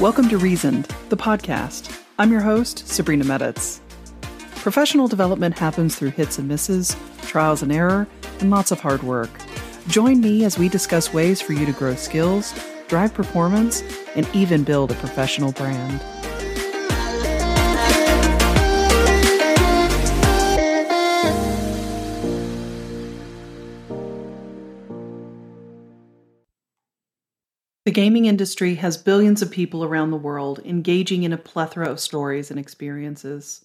Welcome to Reasoned, the podcast. I'm your host, Sabrina Meditz. Professional development happens through hits and misses, trials and error, and lots of hard work. Join me as we discuss ways for you to grow skills, drive performance, and even build a professional brand. The gaming industry has billions of people around the world engaging in a plethora of stories and experiences.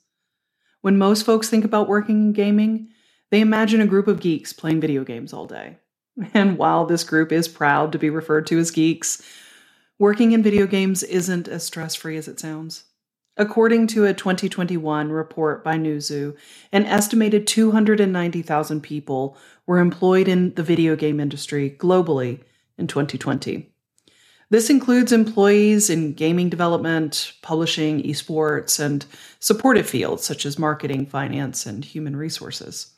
When most folks think about working in gaming, they imagine a group of geeks playing video games all day. And while this group is proud to be referred to as geeks, working in video games isn't as stress free as it sounds. According to a 2021 report by Newzoo, an estimated 290,000 people were employed in the video game industry globally in 2020. This includes employees in gaming development, publishing, esports, and supportive fields such as marketing, finance, and human resources.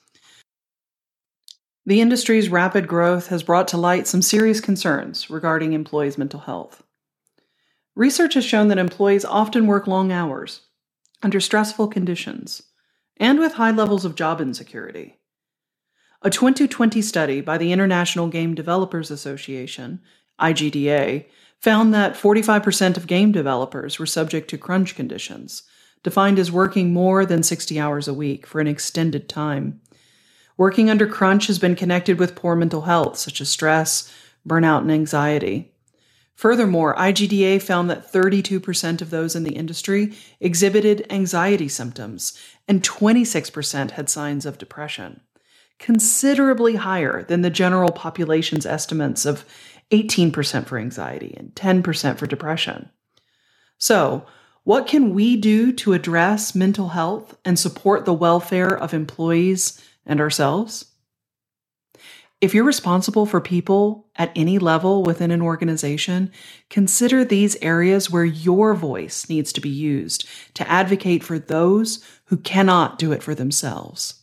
The industry's rapid growth has brought to light some serious concerns regarding employees' mental health. Research has shown that employees often work long hours, under stressful conditions, and with high levels of job insecurity. A 2020 study by the International Game Developers Association, IGDA, found that 45% of game developers were subject to crunch conditions, defined as working more than 60 hours a week for an extended time. Working under crunch has been connected with poor mental health, such as stress, burnout, and anxiety. Furthermore, IGDA found that 32% of those in the industry exhibited anxiety symptoms, and 26% had signs of depression, considerably higher than the general population's estimates of 18% for anxiety, and 10% for depression. So, what can we do to address mental health and support the welfare of employees and ourselves? If you're responsible for people at any level within an organization, consider these areas where your voice needs to be used to advocate for those who cannot do it for themselves.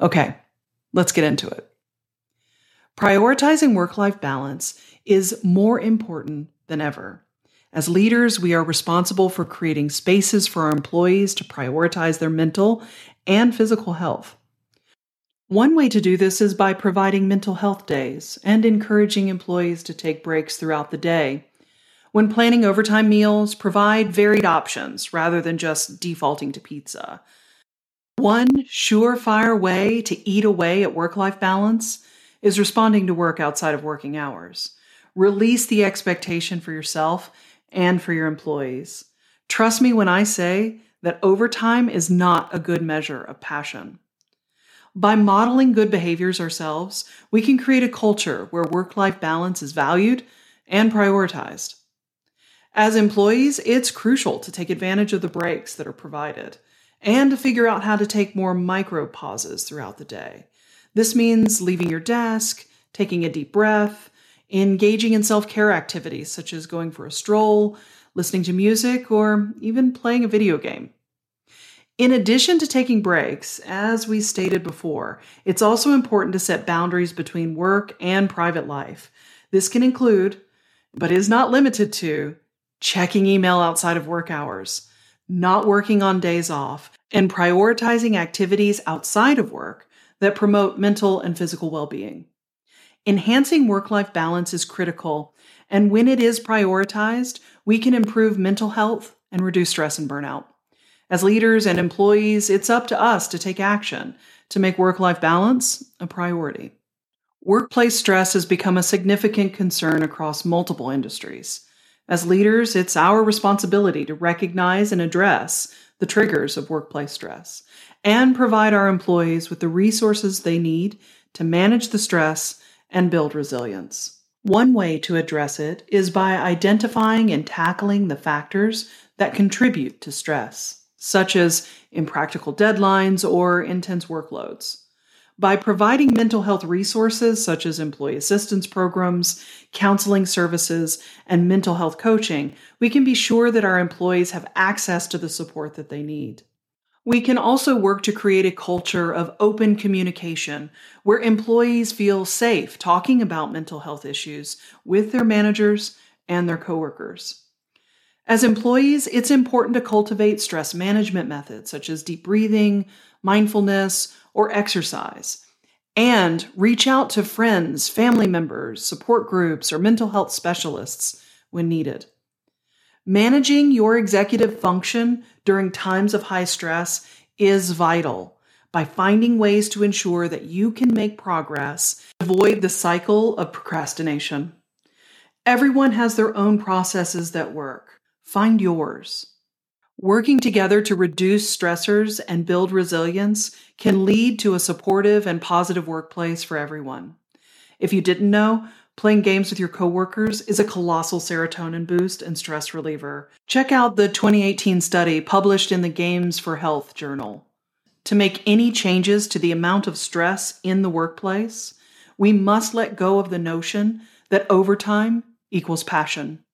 Okay, let's get into it. Prioritizing work life balance is more important than ever. As leaders, we are responsible for creating spaces for our employees to prioritize their mental and physical health. One way to do this is by providing mental health days and encouraging employees to take breaks throughout the day. When planning overtime meals, provide varied options rather than just defaulting to pizza. One surefire way to eat away at work life balance is responding to work outside of working hours. Release the expectation for yourself and for your employees. Trust me when I say that overtime is not a good measure of passion. By modeling good behaviors ourselves, we can create a culture where work life balance is valued and prioritized. As employees, it's crucial to take advantage of the breaks that are provided and to figure out how to take more micro pauses throughout the day. This means leaving your desk, taking a deep breath, engaging in self care activities such as going for a stroll, listening to music, or even playing a video game. In addition to taking breaks, as we stated before, it's also important to set boundaries between work and private life. This can include, but is not limited to, checking email outside of work hours, not working on days off, and prioritizing activities outside of work that promote mental and physical well being. Enhancing work life balance is critical, and when it is prioritized, we can improve mental health and reduce stress and burnout. As leaders and employees, it's up to us to take action to make work life balance a priority. Workplace stress has become a significant concern across multiple industries. As leaders, it's our responsibility to recognize and address the triggers of workplace stress and provide our employees with the resources they need to manage the stress and build resilience. One way to address it is by identifying and tackling the factors that contribute to stress, such as impractical deadlines or intense workloads. By providing mental health resources such as employee assistance programs, counseling services, and mental health coaching, we can be sure that our employees have access to the support that they need. We can also work to create a culture of open communication where employees feel safe talking about mental health issues with their managers and their coworkers. As employees, it's important to cultivate stress management methods such as deep breathing, mindfulness, or exercise, and reach out to friends, family members, support groups, or mental health specialists when needed. Managing your executive function during times of high stress is vital by finding ways to ensure that you can make progress, avoid the cycle of procrastination. Everyone has their own processes that work. Find yours. Working together to reduce stressors and build resilience can lead to a supportive and positive workplace for everyone. If you didn't know, playing games with your coworkers is a colossal serotonin boost and stress reliever. Check out the 2018 study published in the Games for Health journal. To make any changes to the amount of stress in the workplace, we must let go of the notion that overtime equals passion.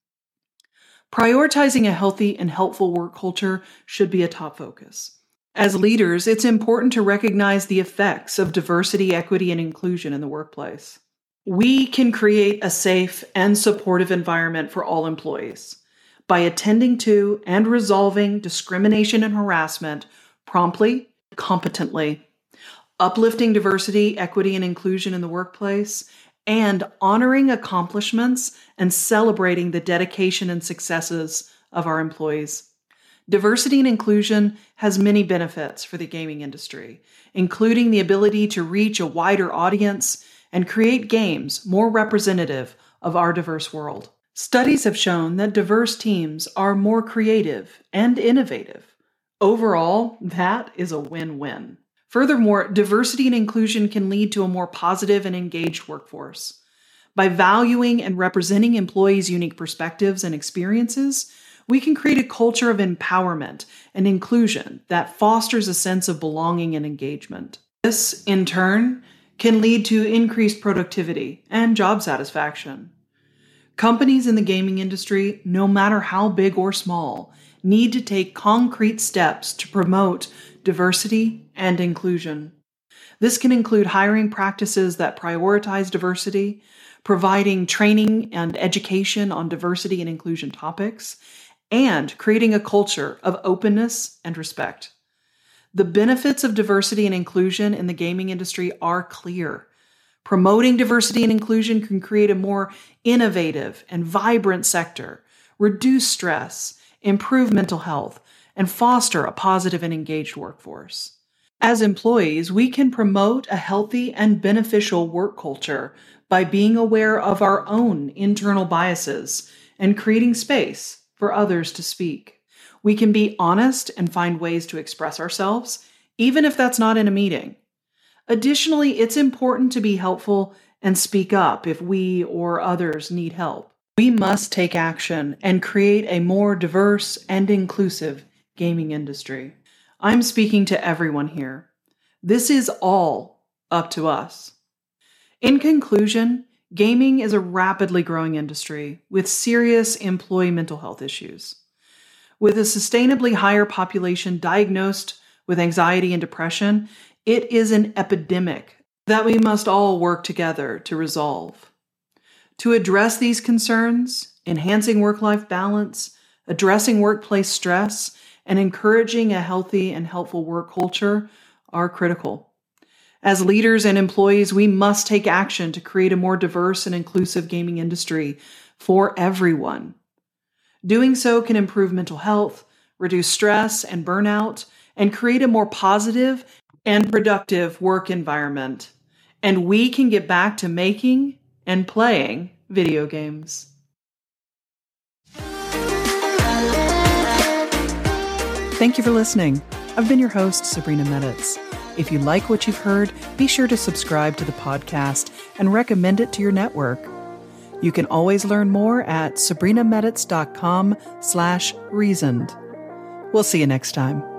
Prioritizing a healthy and helpful work culture should be a top focus. As leaders, it's important to recognize the effects of diversity, equity, and inclusion in the workplace. We can create a safe and supportive environment for all employees by attending to and resolving discrimination and harassment promptly, competently, uplifting diversity, equity, and inclusion in the workplace, and honoring accomplishments and celebrating the dedication and successes of our employees. Diversity and inclusion has many benefits for the gaming industry, including the ability to reach a wider audience and create games more representative of our diverse world. Studies have shown that diverse teams are more creative and innovative. Overall, that is a win win. Furthermore, diversity and inclusion can lead to a more positive and engaged workforce. By valuing and representing employees' unique perspectives and experiences, we can create a culture of empowerment and inclusion that fosters a sense of belonging and engagement. This, in turn, can lead to increased productivity and job satisfaction. Companies in the gaming industry, no matter how big or small, need to take concrete steps to promote diversity and inclusion. This can include hiring practices that prioritize diversity, providing training and education on diversity and inclusion topics, and creating a culture of openness and respect. The benefits of diversity and inclusion in the gaming industry are clear. Promoting diversity and inclusion can create a more innovative and vibrant sector, reduce stress, improve mental health, and foster a positive and engaged workforce. As employees, we can promote a healthy and beneficial work culture by being aware of our own internal biases and creating space for others to speak. We can be honest and find ways to express ourselves, even if that's not in a meeting. Additionally, it's important to be helpful and speak up if we or others need help. We must take action and create a more diverse and inclusive gaming industry. I'm speaking to everyone here. This is all up to us. In conclusion, gaming is a rapidly growing industry with serious employee mental health issues. With a sustainably higher population diagnosed with anxiety and depression, it is an epidemic that we must all work together to resolve. To address these concerns, enhancing work life balance, addressing workplace stress, and encouraging a healthy and helpful work culture are critical. As leaders and employees, we must take action to create a more diverse and inclusive gaming industry for everyone. Doing so can improve mental health, reduce stress and burnout, and create a more positive and productive work environment. And we can get back to making and playing video games. Thank you for listening. I've been your host, Sabrina Meditz. If you like what you've heard, be sure to subscribe to the podcast and recommend it to your network. You can always learn more at sabrinameditz.com slash reasoned. We'll see you next time.